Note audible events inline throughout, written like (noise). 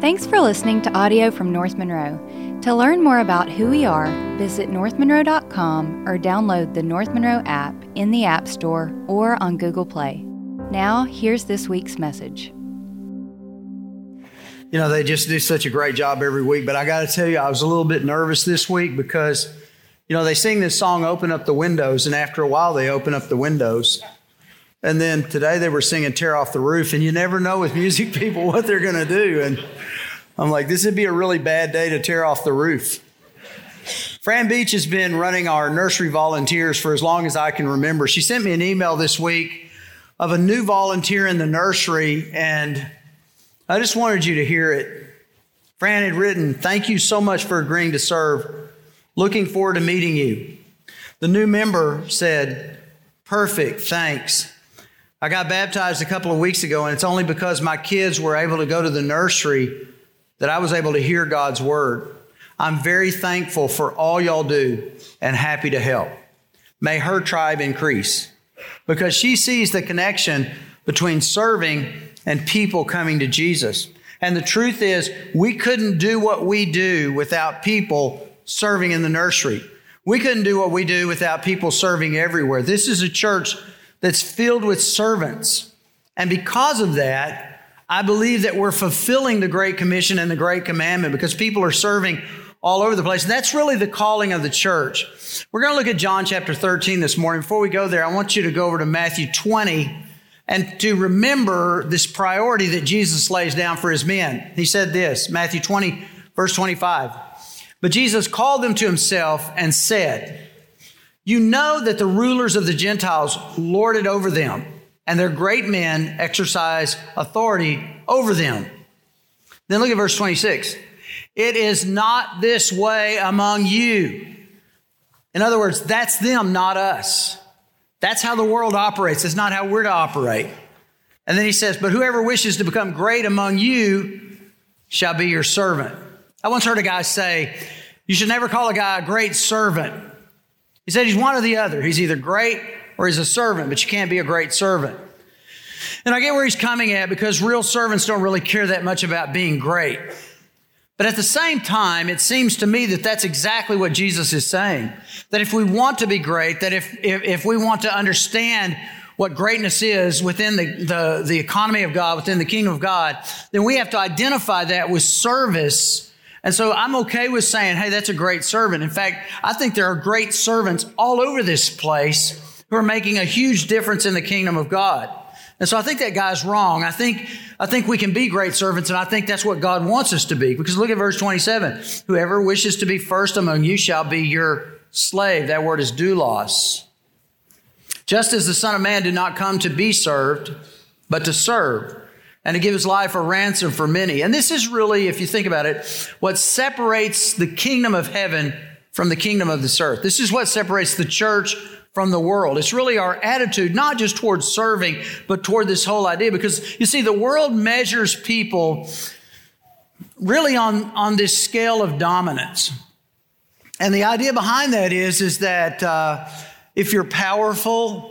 Thanks for listening to audio from North Monroe. To learn more about who we are, visit northmonroe.com or download the North Monroe app in the App Store or on Google Play. Now, here's this week's message. You know, they just do such a great job every week, but I got to tell you, I was a little bit nervous this week because, you know, they sing this song, Open Up the Windows, and after a while, they open up the windows. And then today they were singing Tear Off the Roof, and you never know with music (laughs) people what they're going to do. And I'm like, this would be a really bad day to tear off the roof. Fran Beach has been running our nursery volunteers for as long as I can remember. She sent me an email this week of a new volunteer in the nursery, and I just wanted you to hear it. Fran had written, Thank you so much for agreeing to serve. Looking forward to meeting you. The new member said, Perfect, thanks. I got baptized a couple of weeks ago, and it's only because my kids were able to go to the nursery that I was able to hear God's word. I'm very thankful for all y'all do and happy to help. May her tribe increase because she sees the connection between serving and people coming to Jesus. And the truth is, we couldn't do what we do without people serving in the nursery. We couldn't do what we do without people serving everywhere. This is a church that's filled with servants. And because of that, I believe that we're fulfilling the Great Commission and the Great Commandment because people are serving all over the place. And that's really the calling of the church. We're going to look at John chapter 13 this morning. Before we go there, I want you to go over to Matthew 20 and to remember this priority that Jesus lays down for his men. He said this, Matthew 20, verse 25. But Jesus called them to himself and said, You know that the rulers of the Gentiles lord it over them and their great men exercise authority over them. Then look at verse 26. It is not this way among you. In other words, that's them, not us. That's how the world operates. It's not how we're to operate. And then he says, But whoever wishes to become great among you shall be your servant. I once heard a guy say, You should never call a guy a great servant. He said he's one or the other. He's either great or he's a servant, but you can't be a great servant. And I get where he's coming at because real servants don't really care that much about being great. But at the same time, it seems to me that that's exactly what Jesus is saying. That if we want to be great, that if, if, if we want to understand what greatness is within the, the, the economy of God, within the kingdom of God, then we have to identify that with service. And so I'm okay with saying, hey, that's a great servant. In fact, I think there are great servants all over this place who are making a huge difference in the kingdom of God. And so I think that guy's wrong. I think, I think we can be great servants, and I think that's what God wants us to be. Because look at verse 27. Whoever wishes to be first among you shall be your slave. That word is doulos. Just as the Son of Man did not come to be served, but to serve and to give his life a ransom for many. And this is really, if you think about it, what separates the kingdom of heaven from the kingdom of this earth. This is what separates the church from the world. It's really our attitude, not just towards serving, but toward this whole idea. Because you see, the world measures people really on, on this scale of dominance. And the idea behind that is, is that uh, if you're powerful,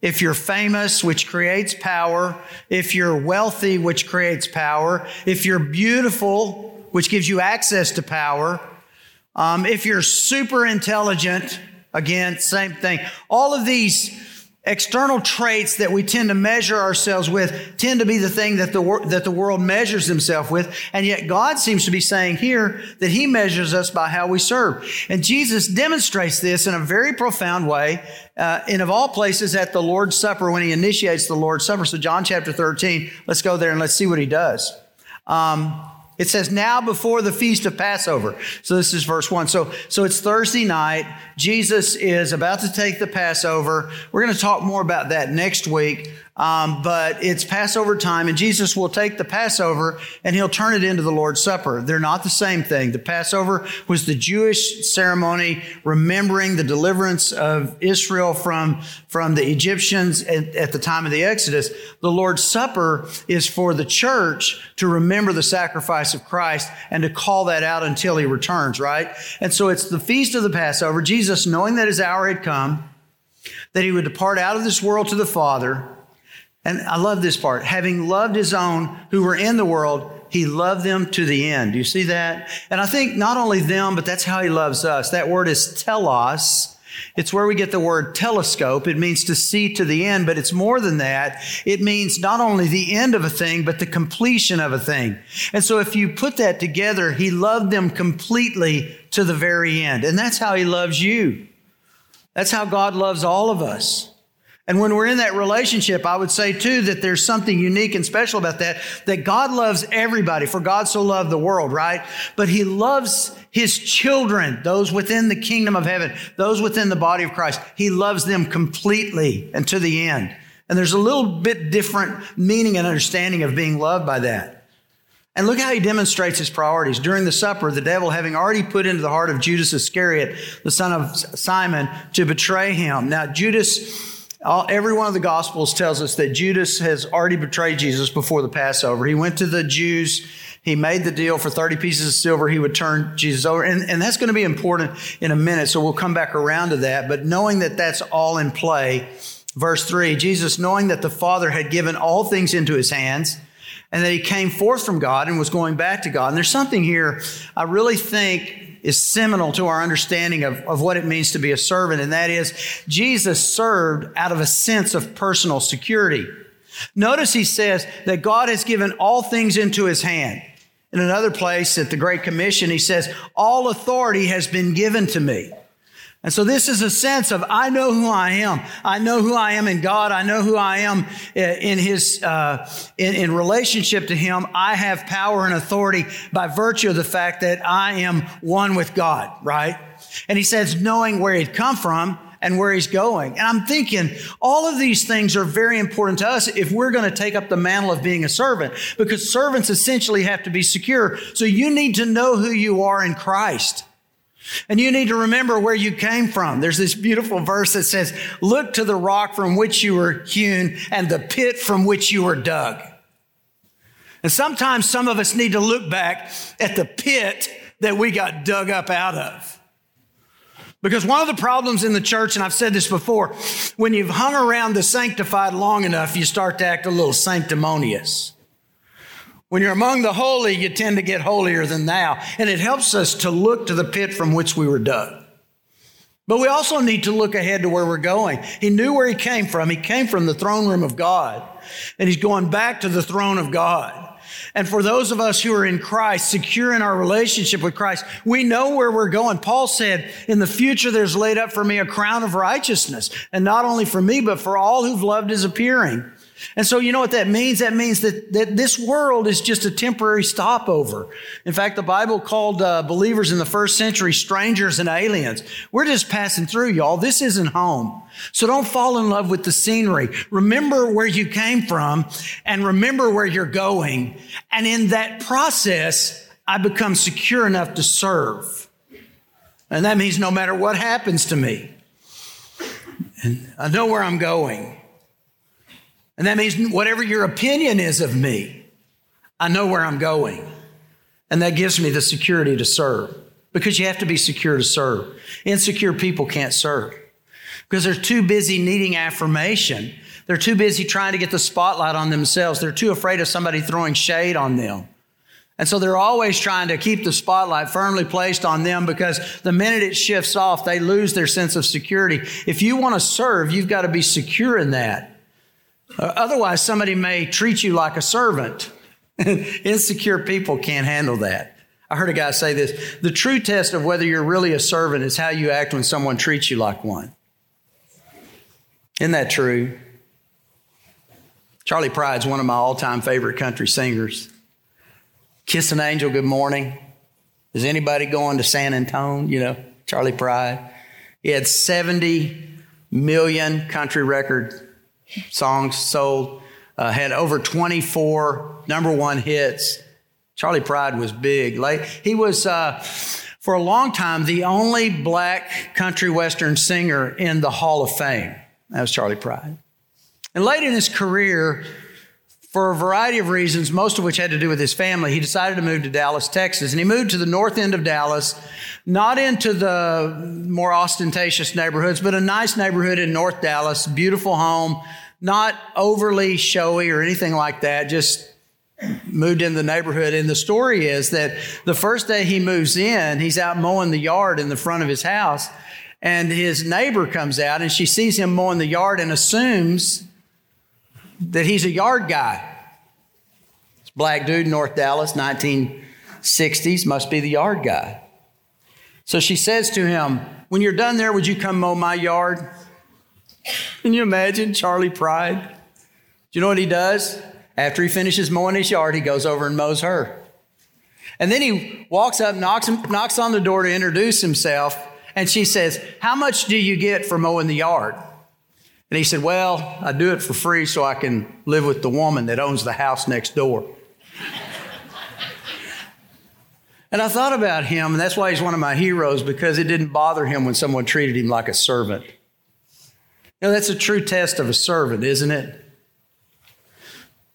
if you're famous, which creates power, if you're wealthy, which creates power, if you're beautiful, which gives you access to power, um, if you're super intelligent, Again, same thing. All of these external traits that we tend to measure ourselves with tend to be the thing that the, that the world measures themselves with. And yet God seems to be saying here that he measures us by how we serve. And Jesus demonstrates this in a very profound way, uh, and of all places at the Lord's Supper when he initiates the Lord's Supper. So John chapter 13, let's go there and let's see what he does. Um, it says now before the feast of Passover. So this is verse one. So, so it's Thursday night. Jesus is about to take the Passover. We're going to talk more about that next week. Um, but it's Passover time, and Jesus will take the Passover and he'll turn it into the Lord's Supper. They're not the same thing. The Passover was the Jewish ceremony remembering the deliverance of Israel from, from the Egyptians at, at the time of the Exodus. The Lord's Supper is for the church to remember the sacrifice of Christ and to call that out until he returns, right? And so it's the feast of the Passover. Jesus, knowing that his hour had come, that he would depart out of this world to the Father, and I love this part. Having loved his own who were in the world, he loved them to the end. Do you see that? And I think not only them, but that's how he loves us. That word is telos. It's where we get the word telescope. It means to see to the end, but it's more than that. It means not only the end of a thing, but the completion of a thing. And so if you put that together, he loved them completely to the very end. And that's how he loves you. That's how God loves all of us. And when we're in that relationship, I would say too that there's something unique and special about that, that God loves everybody, for God so loved the world, right? But He loves His children, those within the kingdom of heaven, those within the body of Christ. He loves them completely and to the end. And there's a little bit different meaning and understanding of being loved by that. And look how he demonstrates his priorities. During the supper, the devil having already put into the heart of Judas Iscariot, the son of Simon, to betray him. Now, Judas all, every one of the Gospels tells us that Judas has already betrayed Jesus before the Passover. He went to the Jews. He made the deal for 30 pieces of silver. He would turn Jesus over. And, and that's going to be important in a minute. So we'll come back around to that. But knowing that that's all in play, verse 3 Jesus, knowing that the Father had given all things into his hands, and that he came forth from God and was going back to God. And there's something here I really think is seminal to our understanding of, of what it means to be a servant, and that is Jesus served out of a sense of personal security. Notice he says that God has given all things into his hand. In another place at the Great Commission, he says, All authority has been given to me. And so this is a sense of I know who I am. I know who I am in God. I know who I am in His uh, in, in relationship to Him. I have power and authority by virtue of the fact that I am one with God. Right? And He says, knowing where He'd come from and where He's going. And I'm thinking all of these things are very important to us if we're going to take up the mantle of being a servant, because servants essentially have to be secure. So you need to know who you are in Christ. And you need to remember where you came from. There's this beautiful verse that says, Look to the rock from which you were hewn and the pit from which you were dug. And sometimes some of us need to look back at the pit that we got dug up out of. Because one of the problems in the church, and I've said this before, when you've hung around the sanctified long enough, you start to act a little sanctimonious. When you're among the holy, you tend to get holier than thou. And it helps us to look to the pit from which we were dug. But we also need to look ahead to where we're going. He knew where he came from. He came from the throne room of God, and he's going back to the throne of God. And for those of us who are in Christ, secure in our relationship with Christ, we know where we're going. Paul said, In the future, there's laid up for me a crown of righteousness, and not only for me, but for all who've loved his appearing. And so, you know what that means? That means that, that this world is just a temporary stopover. In fact, the Bible called uh, believers in the first century strangers and aliens. We're just passing through, y'all. This isn't home. So don't fall in love with the scenery. Remember where you came from and remember where you're going. And in that process, I become secure enough to serve. And that means no matter what happens to me, and I know where I'm going. And that means whatever your opinion is of me, I know where I'm going. And that gives me the security to serve because you have to be secure to serve. Insecure people can't serve because they're too busy needing affirmation. They're too busy trying to get the spotlight on themselves. They're too afraid of somebody throwing shade on them. And so they're always trying to keep the spotlight firmly placed on them because the minute it shifts off, they lose their sense of security. If you want to serve, you've got to be secure in that. Uh, otherwise, somebody may treat you like a servant. (laughs) Insecure people can't handle that. I heard a guy say this the true test of whether you're really a servant is how you act when someone treats you like one. Isn't that true? Charley Pride's one of my all time favorite country singers. Kiss an Angel, good morning. Is anybody going to San Antonio? You know, Charley Pride. He had 70 million country record songs sold, uh, had over 24 number one hits. Charley Pride was big. Like, he was, uh, for a long time, the only black country western singer in the Hall of Fame. That was Charley Pride. And late in his career, for a variety of reasons, most of which had to do with his family, he decided to move to Dallas, Texas. And he moved to the north end of Dallas, not into the more ostentatious neighborhoods, but a nice neighborhood in North Dallas, beautiful home, not overly showy or anything like that, just moved in the neighborhood. And the story is that the first day he moves in, he's out mowing the yard in the front of his house. And his neighbor comes out and she sees him mowing the yard and assumes that he's a yard guy. It's black dude, North Dallas, 1960s, must be the yard guy. So she says to him, When you're done there, would you come mow my yard? Can you imagine Charley Pride? Do you know what he does? After he finishes mowing his yard, he goes over and mows her. And then he walks up, knocks, knocks on the door to introduce himself, and she says, How much do you get for mowing the yard? And he said, Well, I do it for free so I can live with the woman that owns the house next door. (laughs) and I thought about him, and that's why he's one of my heroes, because it didn't bother him when someone treated him like a servant. You know, that's a true test of a servant, isn't it?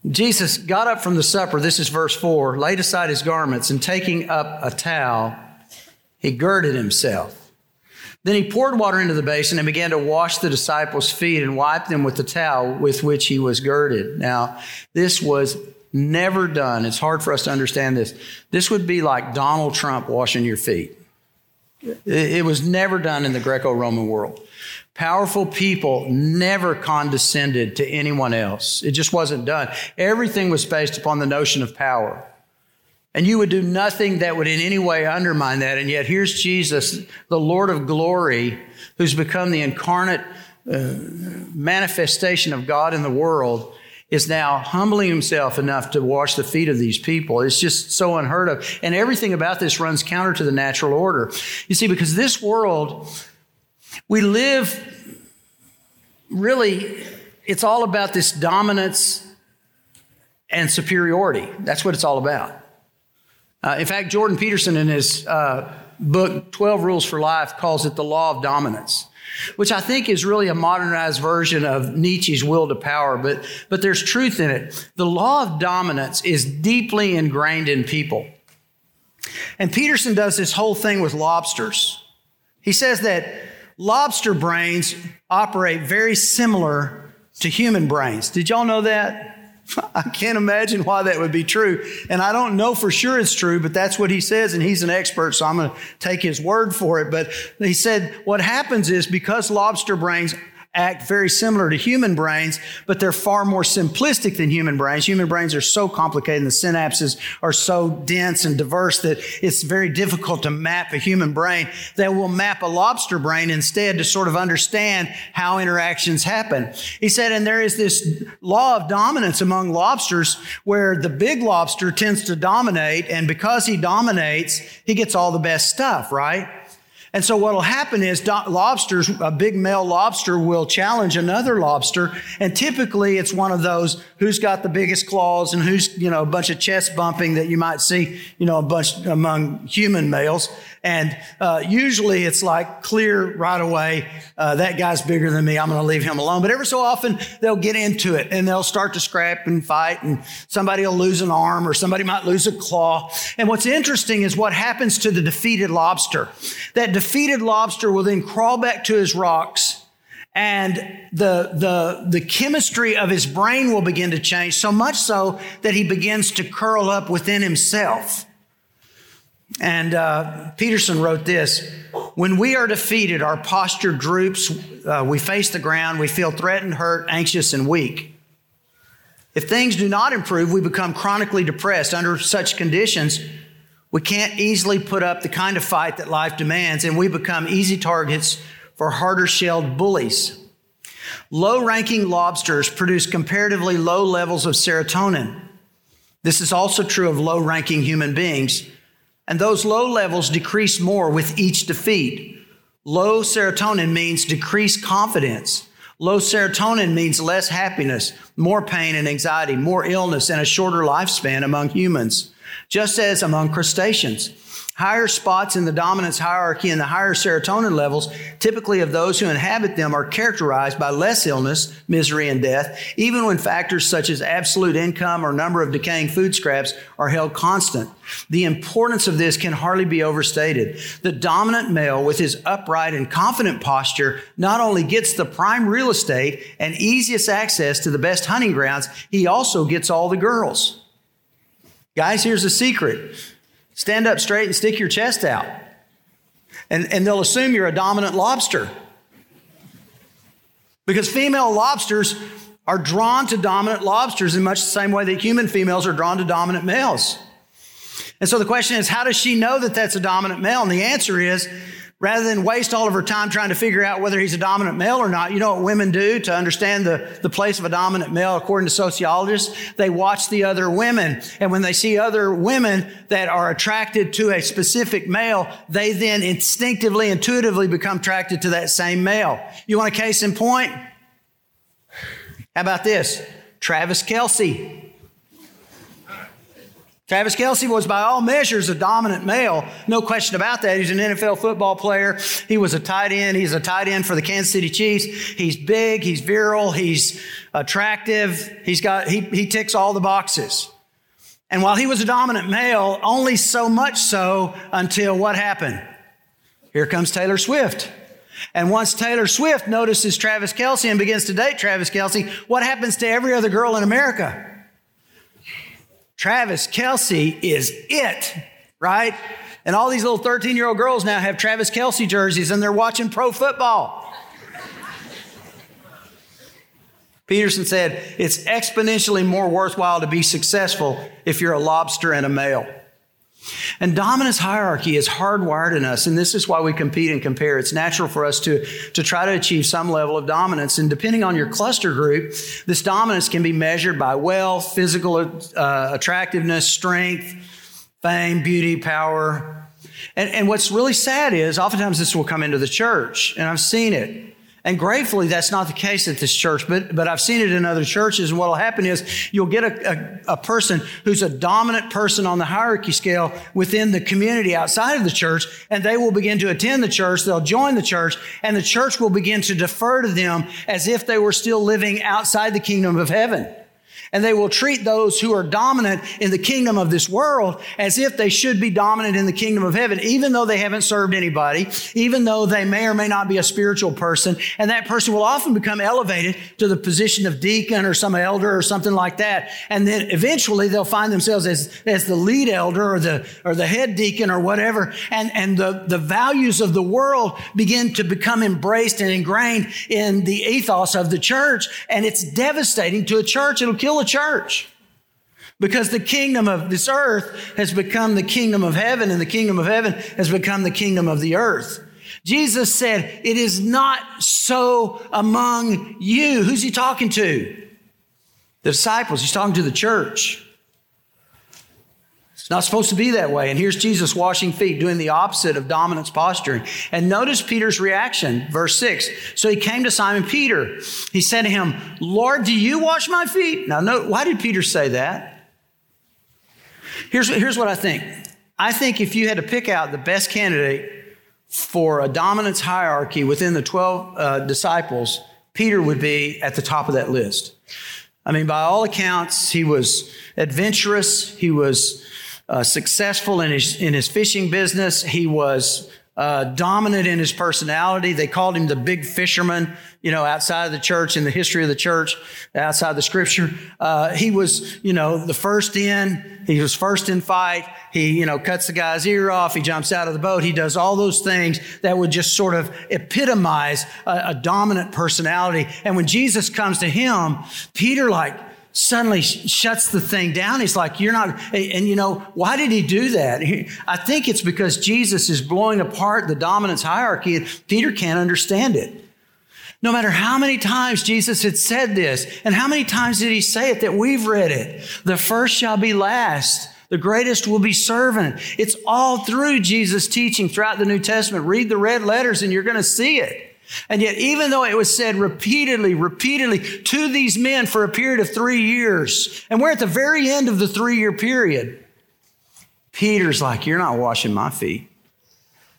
Jesus got up from the supper, this is verse 4, laid aside his garments, and taking up a towel, he girded himself. Then he poured water into the basin and began to wash the disciples' feet and wipe them with the towel with which he was girded. Now, this was never done. It's hard for us to understand this. This would be like Donald Trump washing your feet. It was never done in the Greco Roman world. Powerful people never condescended to anyone else. It just wasn't done. Everything was based upon the notion of power. And you would do nothing that would in any way undermine that. And yet here's Jesus, the Lord of glory, who's become the incarnate uh, manifestation of God in the world, is now humbling himself enough to wash the feet of these people. It's just so unheard of. And everything about this runs counter to the natural order. You see, because this world we live really, it's all about this dominance and superiority. That's what it's all about. Uh, in fact, Jordan Peterson, in his uh, book, 12 Rules for Life, calls it the law of dominance, which I think is really a modernized version of Nietzsche's will to power, but, but there's truth in it. The law of dominance is deeply ingrained in people. And Peterson does this whole thing with lobsters. He says that lobster brains operate very similar to human brains. Did y'all know that? (laughs) I can't imagine why that would be true. And I don't know for sure it's true, but that's what he says. And he's an expert, so I'm going to take his word for it. But he said what happens is because lobster brains act very similar to human brains, but they're far more simplistic than human brains. Human brains are so complicated and the synapses are so dense and diverse that it's very difficult to map a human brain. They will map a lobster brain instead to sort of understand how interactions happen. He said, and there is this law of dominance among lobsters where the big lobster tends to dominate, and because he dominates, he gets all the best stuff, right? And so what will happen is lobsters, a big male lobster will challenge another lobster. And typically it's one of those who's got the biggest claws and who's, you know, a bunch of chest bumping that you might see, you know, a bunch among human males. And uh, usually it's like clear right away, uh, that guy's bigger than me. I'm going to leave him alone. But every so often they'll get into it and they'll start to scrap and fight and somebody will lose an arm or somebody might lose a claw. And what's interesting is what happens to the defeated lobster. That defeated lobster will then crawl back to his rocks and the, the, the chemistry of his brain will begin to change so much so that he begins to curl up within himself. And uh, Peterson wrote this When we are defeated, our posture droops, uh, we face the ground, we feel threatened, hurt, anxious, and weak. If things do not improve, we become chronically depressed. Under such conditions, we can't easily put up the kind of fight that life demands, and we become easy targets for harder shelled bullies. Low ranking lobsters produce comparatively low levels of serotonin. This is also true of low ranking human beings. And those low levels decrease more with each defeat. Low serotonin means decreased confidence. Low serotonin means less happiness, more pain and anxiety, more illness, and a shorter lifespan among humans, just as among crustaceans. Higher spots in the dominance hierarchy and the higher serotonin levels, typically of those who inhabit them, are characterized by less illness, misery, and death, even when factors such as absolute income or number of decaying food scraps are held constant. The importance of this can hardly be overstated. The dominant male, with his upright and confident posture, not only gets the prime real estate and easiest access to the best hunting grounds, he also gets all the girls. Guys, here's a secret stand up straight and stick your chest out. And, and they'll assume you're a dominant lobster. Because female lobsters are drawn to dominant lobsters in much the same way that human females are drawn to dominant males. And so the question is, how does she know that that's a dominant male? And the answer is, rather than waste all of her time trying to figure out whether he's a dominant male or not, you know what women do to understand the, the place of a dominant male, according to sociologists? They watch the other women. And when they see other women that are attracted to a specific male, they then instinctively, intuitively become attracted to that same male. You want a case in point? How about this? Travis Kelce. Travis Kelce was, by all measures, a dominant male. No question about that. He's an NFL football player. He was a tight end. He's a tight end for the Kansas City Chiefs. He's big. He's virile. He's attractive. He's got, he, he ticks all the boxes. And while he was a dominant male, only so much so until what happened? Here comes Taylor Swift. And once Taylor Swift notices Travis Kelce and begins to date Travis Kelce, what happens to every other girl in America? Travis Kelce is it, right? And all these little 13 year old girls now have Travis Kelce jerseys and they're watching pro football. Peterson said, it's exponentially more worthwhile to be successful if you're a lobster and a male. And dominance hierarchy is hardwired in us, and this is why we compete and compare. It's natural for us to, to try to achieve some level of dominance. And depending on your cluster group, this dominance can be measured by wealth, physical uh, attractiveness, strength, fame, beauty, power. And, and what's really sad is oftentimes this will come into the church, and I've seen it. And gratefully, that's not the case at this church, but, but I've seen it in other churches. And what will happen is you'll get a, a, a, person who's a dominant person on the hierarchy scale within the community outside of the church, and they will begin to attend the church. They'll join the church, and the church will begin to defer to them as if they were still living outside the kingdom of heaven and they will treat those who are dominant in the kingdom of this world as if they should be dominant in the kingdom of heaven, even though they haven't served anybody, even though they may or may not be a spiritual person. And that person will often become elevated to the position of deacon or some elder or something like that. And then eventually they'll find themselves as, as the lead elder or the, or the head deacon or whatever. And, and the, the values of the world begin to become embraced and ingrained in the ethos of the church. And it's devastating to a church. It'll kill a church. Because the kingdom of this earth has become the kingdom of heaven, and the kingdom of heaven has become the kingdom of the earth. Jesus said, It is not so among you. Who's he talking to? The disciples. He's talking to the church. It's not supposed to be that way. And here's Jesus washing feet, doing the opposite of dominance posturing. And notice Peter's reaction, verse 6. So he came to Simon Peter. He said to him, Lord, do you wash my feet? Now, note, why did Peter say that? Here's, here's what I think. I think if you had to pick out the best candidate for a dominance hierarchy within the 12 uh, disciples, Peter would be at the top of that list. I mean, by all accounts, he was adventurous. He was uh, successful in his, in his fishing business. He was uh, dominant in his personality. They called him the big fisherman, you know, outside of the church, in the history of the church, outside the scripture. Uh, he was, you know, the first in. He was first in fight. He, you know, cuts the guy's ear off. He jumps out of the boat. He does all those things that would just sort of epitomize a, a dominant personality. And when Jesus comes to him, Peter, like, suddenly shuts the thing down. He's like, You're not, and you know, why did he do that? I think it's because Jesus is blowing apart the dominance hierarchy and Peter can't understand it. No matter how many times Jesus had said this, and how many times did he say it that we've read it? The first shall be last. The greatest will be servant. It's all through Jesus' teaching throughout the New Testament. Read the red letters and you're going to see it. And yet, even though it was said repeatedly, repeatedly to these men for a period of three years, and we're at the very end of the three year period, Peter's like, You're not washing my feet.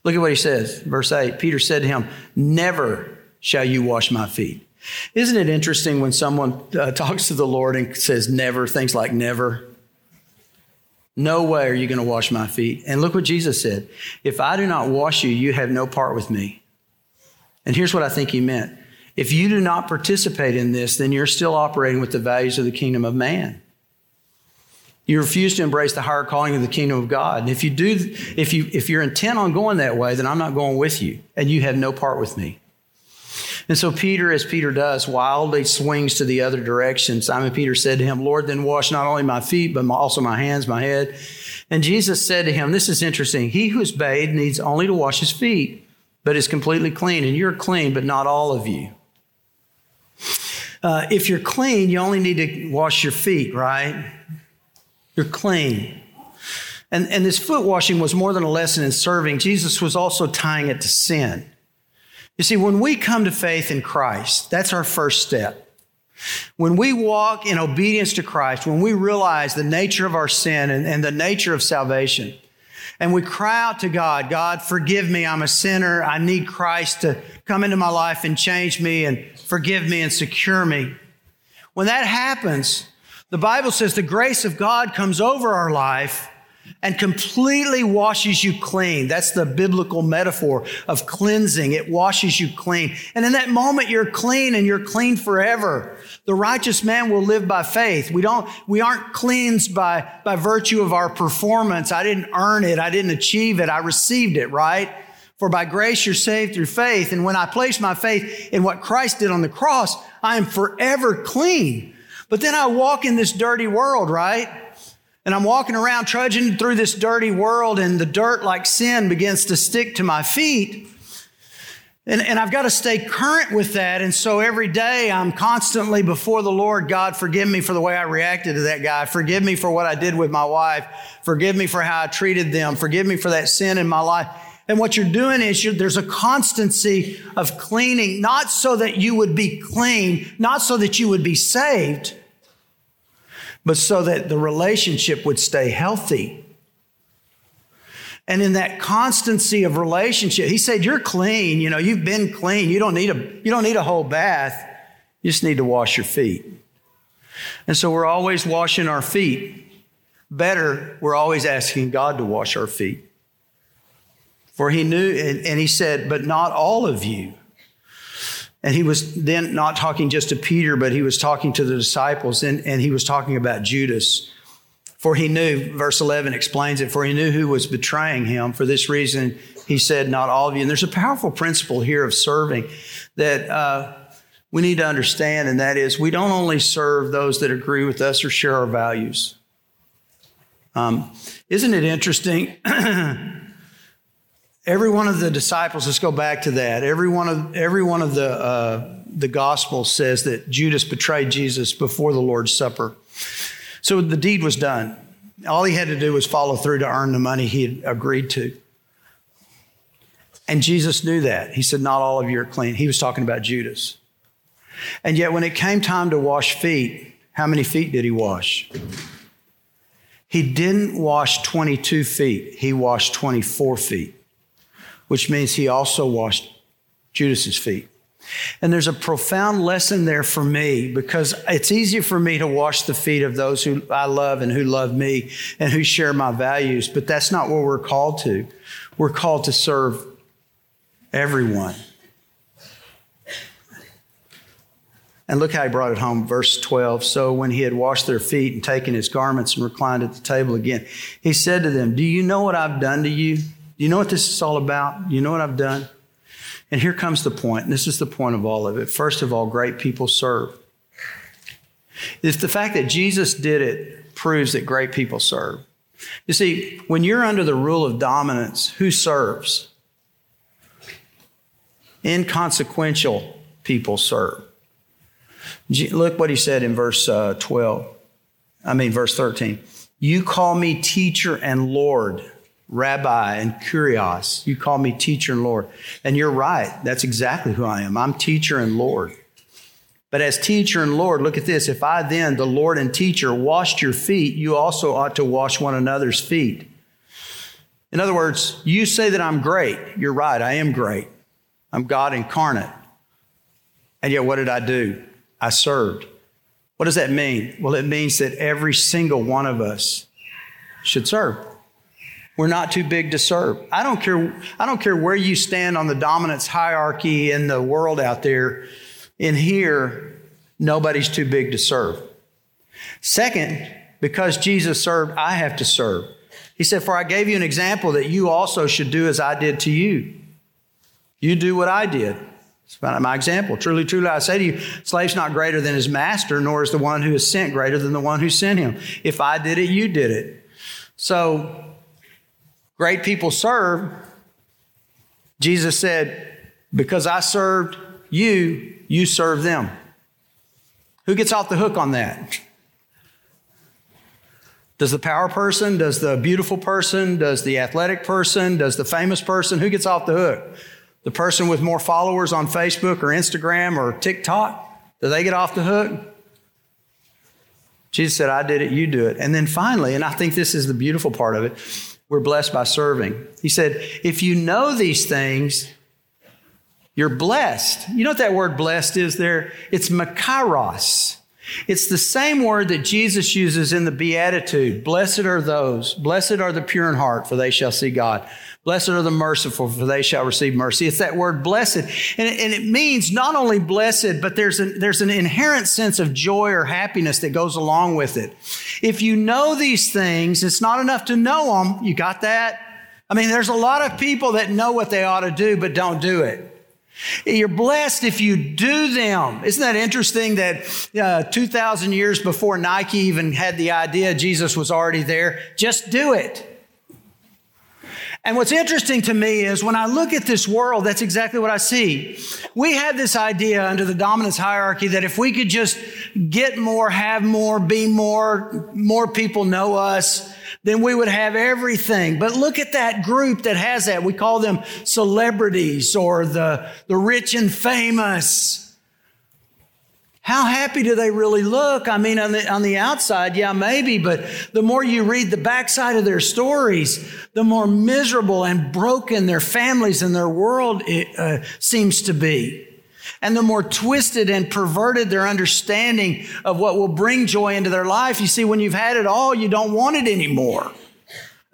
Look at what he says, verse 8. Peter said to him, Never shall you wash my feet. Isn't it interesting when someone uh, talks to the Lord and says never, things like never? No way are you going to wash my feet. And look what Jesus said If I do not wash you, you have no part with me. And here's what I think he meant. If you do not participate in this, then you're still operating with the values of the kingdom of man. You refuse to embrace the higher calling of the kingdom of God. And if you do, if you if you're intent on going that way, then I'm not going with you, and you have no part with me. And so Peter, as Peter does, wildly swings to the other direction. Simon Peter said to him, Lord, then wash not only my feet, but also my hands, my head. And Jesus said to him, This is interesting. He who is bathed needs only to wash his feet, but is completely clean. And you're clean, but not all of you. Uh, if you're clean, you only need to wash your feet, right? You're clean. And, and this foot washing was more than a lesson in serving. Jesus was also tying it to sin. You see, when we come to faith in Christ, that's our first step. When we walk in obedience to Christ, when we realize the nature of our sin and, and, the nature of salvation, and we cry out to God, God, forgive me, I'm a sinner, I need Christ to come into my life and change me and forgive me and secure me. When that happens, the Bible says the grace of God comes over our life and completely washes you clean. That's the biblical metaphor of cleansing. It washes you clean. And in that moment, you're clean and you're clean forever. The righteous man will live by faith. We don't, we aren't cleansed by, by virtue of our performance. I didn't earn it. I didn't achieve it. I received it, right? For by grace you're saved through faith. And when I place my faith in what Christ did on the cross, I am forever clean. But then I walk in this dirty world, right? And I'm walking around trudging through this dirty world, and the dirt, like sin, begins to stick to my feet. And, and I've got to stay current with that. And so every day I'm constantly before the Lord God, forgive me for the way I reacted to that guy. Forgive me for what I did with my wife. Forgive me for how I treated them. Forgive me for that sin in my life. And what you're doing is you're, there's a constancy of cleaning, not so that you would be clean, not so that you would be saved, but so that the relationship would stay healthy. And in that constancy of relationship, he said, You're clean. You know, you've been clean. You don't need a, you don't need a whole bath. You just need to wash your feet. And so we're always washing our feet. Better, we're always asking God to wash our feet. For he knew, and, and he said, But not all of you. And he was then not talking just to Peter, but he was talking to the disciples, and, and he was talking about Judas. For he knew, verse 11 explains it, for he knew who was betraying him. For this reason, he said, Not all of you. And there's a powerful principle here of serving that uh, we need to understand, and that is we don't only serve those that agree with us or share our values. Um, isn't it interesting? (clears throat) Every one of the disciples, let's go back to that. Every one of, every one of the, uh, the Gospels says that Judas betrayed Jesus before the Lord's Supper. So the deed was done. All he had to do was follow through to earn the money he had agreed to. And Jesus knew that. He said, Not all of you are clean. He was talking about Judas. And yet, when it came time to wash feet, how many feet did he wash? He didn't wash 22 feet, he washed 24 feet which means he also washed Judas's feet. And there's a profound lesson there for me because it's easier for me to wash the feet of those who I love and who love me and who share my values, but that's not what we're called to. We're called to serve everyone. And look how he brought it home, verse 12. So when he had washed their feet and taken his garments and reclined at the table again, he said to them, Do you know what I've done to you? You know what this is all about? You know what I've done? And here comes the point. This is the point of all of it. First of all, great people serve. It's the fact that Jesus did it proves that great people serve. You see, when you're under the rule of dominance, who serves? Inconsequential people serve. Look what he said in verse uh, 12. I mean, verse 13. You call me teacher and Lord rabbi and kurios. You call me teacher and Lord. And you're right. That's exactly who I am. I'm teacher and Lord. But as teacher and Lord, look at this. If I then, the Lord and teacher, washed your feet, you also ought to wash one another's feet. In other words, you say that I'm great. You're right. I am great. I'm God incarnate. And yet, what did I do? I served. What does that mean? Well, it means that every single one of us should serve. We're not too big to serve. I don't care, I don't care where you stand on the dominance hierarchy in the world out there. In here, nobody's too big to serve. Second, because Jesus served, I have to serve. He said, For I gave you an example that you also should do as I did to you. You do what I did. It's my example. Truly, truly, I say to you, slave's not greater than his master, nor is the one who is sent greater than the one who sent him. If I did it, you did it. So, great people serve. Jesus said, Because I served you, you serve them. Who gets off the hook on that? Does the power person, does the beautiful person, does the athletic person, does the famous person, who gets off the hook? The person with more followers on Facebook or Instagram or TikTok, do they get off the hook? Jesus said, I did it, you do it. And then finally, and I think this is the beautiful part of it, we're blessed by serving. He said, if you know these things, you're blessed. You know what that word blessed is there? It's makarios. It's the same word that Jesus uses in the Beatitude. Blessed are those, blessed are the pure in heart, for they shall see God. Blessed are the merciful, for they shall receive mercy. It's that word blessed. And it, and it means not only blessed, but there's an, there's an inherent sense of joy or happiness that goes along with it. If you know these things, it's not enough to know them. You got that? I mean, there's a lot of people that know what they ought to do, but don't do it. You're blessed if you do them. Isn't that interesting that uh, 2,000 years before Nike even had the idea, Jesus was already there? Just do it. And what's interesting to me is when I look at this world, that's exactly what I see. We have this idea under the dominance hierarchy that if we could just get more, have more, be more, more people know us, then we would have everything. But look at that group that has that. We call them celebrities or the, the rich and famous. How happy do they really look? I mean, on the, on the outside, yeah, maybe, but the more you read the backside of their stories, the more miserable and broken their families and their world uh, seems to be. And the more twisted and perverted their understanding of what will bring joy into their life. You see, when you've had it all, you don't want it anymore.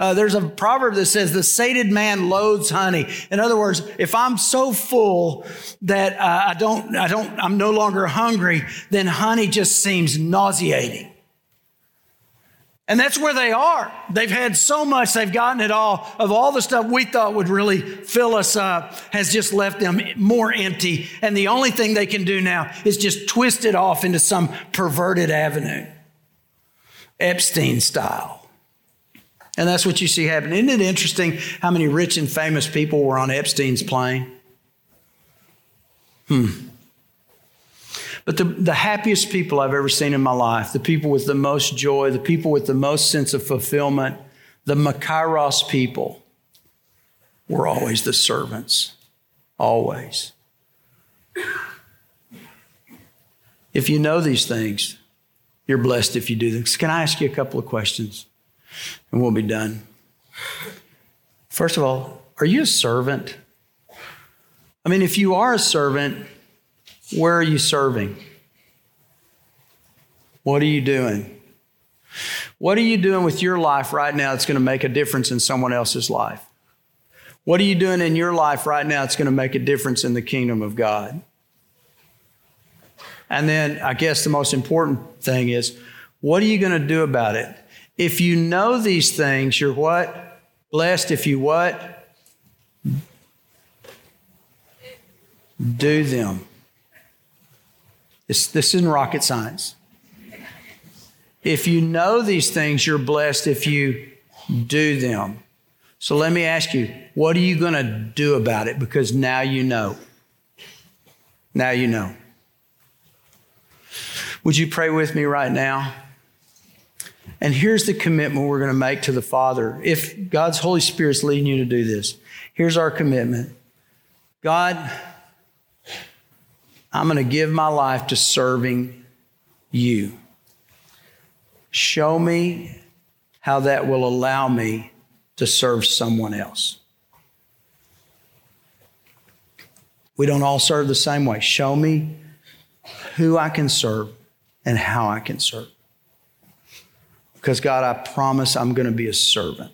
Uh, there's a proverb that says, the sated man loathes honey. In other words, if I'm so full that uh, I don't, I don't, I'm no longer hungry, then honey just seems nauseating. And that's where they are. They've had so much, they've gotten it all. Of all the stuff we thought would really fill us up, has just left them more empty. And the only thing they can do now is just twist it off into some perverted avenue, Epstein style. And that's what you see happen. Isn't it interesting how many rich and famous people were on Epstein's plane? Hmm. But the, the happiest people I've ever seen in my life, the people with the most joy, the people with the most sense of fulfillment, the Makarios people, were always the servants. Always. If you know these things, you're blessed if you do this. Can I ask you a couple of questions? And we'll be done. First of all, are you a servant? I mean, if you are a servant, where are you serving? What are you doing? What are you doing with your life right now that's going to make a difference in someone else's life? What are you doing in your life right now that's going to make a difference in the kingdom of God? And then I guess the most important thing is, what are you going to do about it? If you know these things, you're what? Blessed if you what? Do them. This, this isn't rocket science. If you know these things, you're blessed if you do them. So let me ask you, what are you going to do about it? Because now you know. Now you know. Would you pray with me right now? And here's the commitment we're going to make to the Father. If God's Holy Spirit's leading you to do this, here's our commitment God, I'm going to give my life to serving you. Show me how that will allow me to serve someone else. We don't all serve the same way. Show me who I can serve and how I can serve. Because, God, I promise I'm going to be a servant.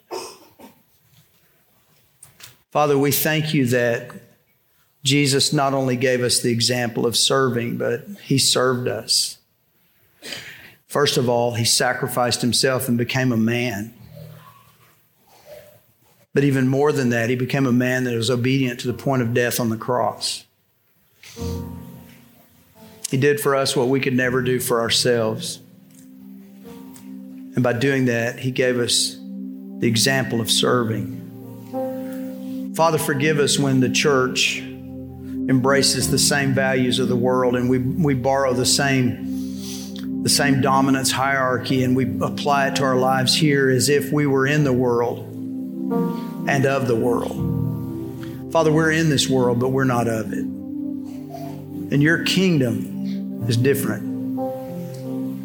Father, we thank you that Jesus not only gave us the example of serving, but he served us. First of all, he sacrificed himself and became a man. But even more than that, he became a man that was obedient to the point of death on the cross. He did for us what we could never do for ourselves. And by doing that, he gave us the example of serving. Father, forgive us when the church embraces the same values of the world and we, we borrow the same the same dominance hierarchy and we apply it to our lives here as if we were in the world and of the world. Father, we're in this world, but we're not of it. And your kingdom is different.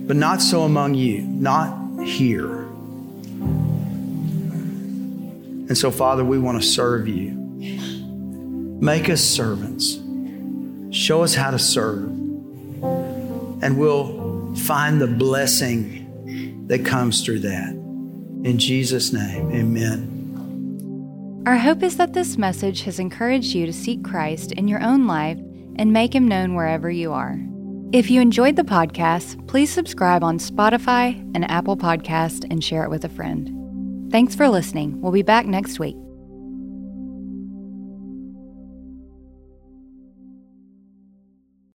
But not so among you, not here. And so, Father, we want to serve you. Make us servants. Show us how to serve. And we'll find the blessing that comes through that. In Jesus' name, amen. Our hope is that this message has encouraged you to seek Christ in your own life and make him known wherever you are. If you enjoyed the podcast, please subscribe on Spotify and Apple Podcast and share it with a friend. Thanks for listening. We'll be back next week.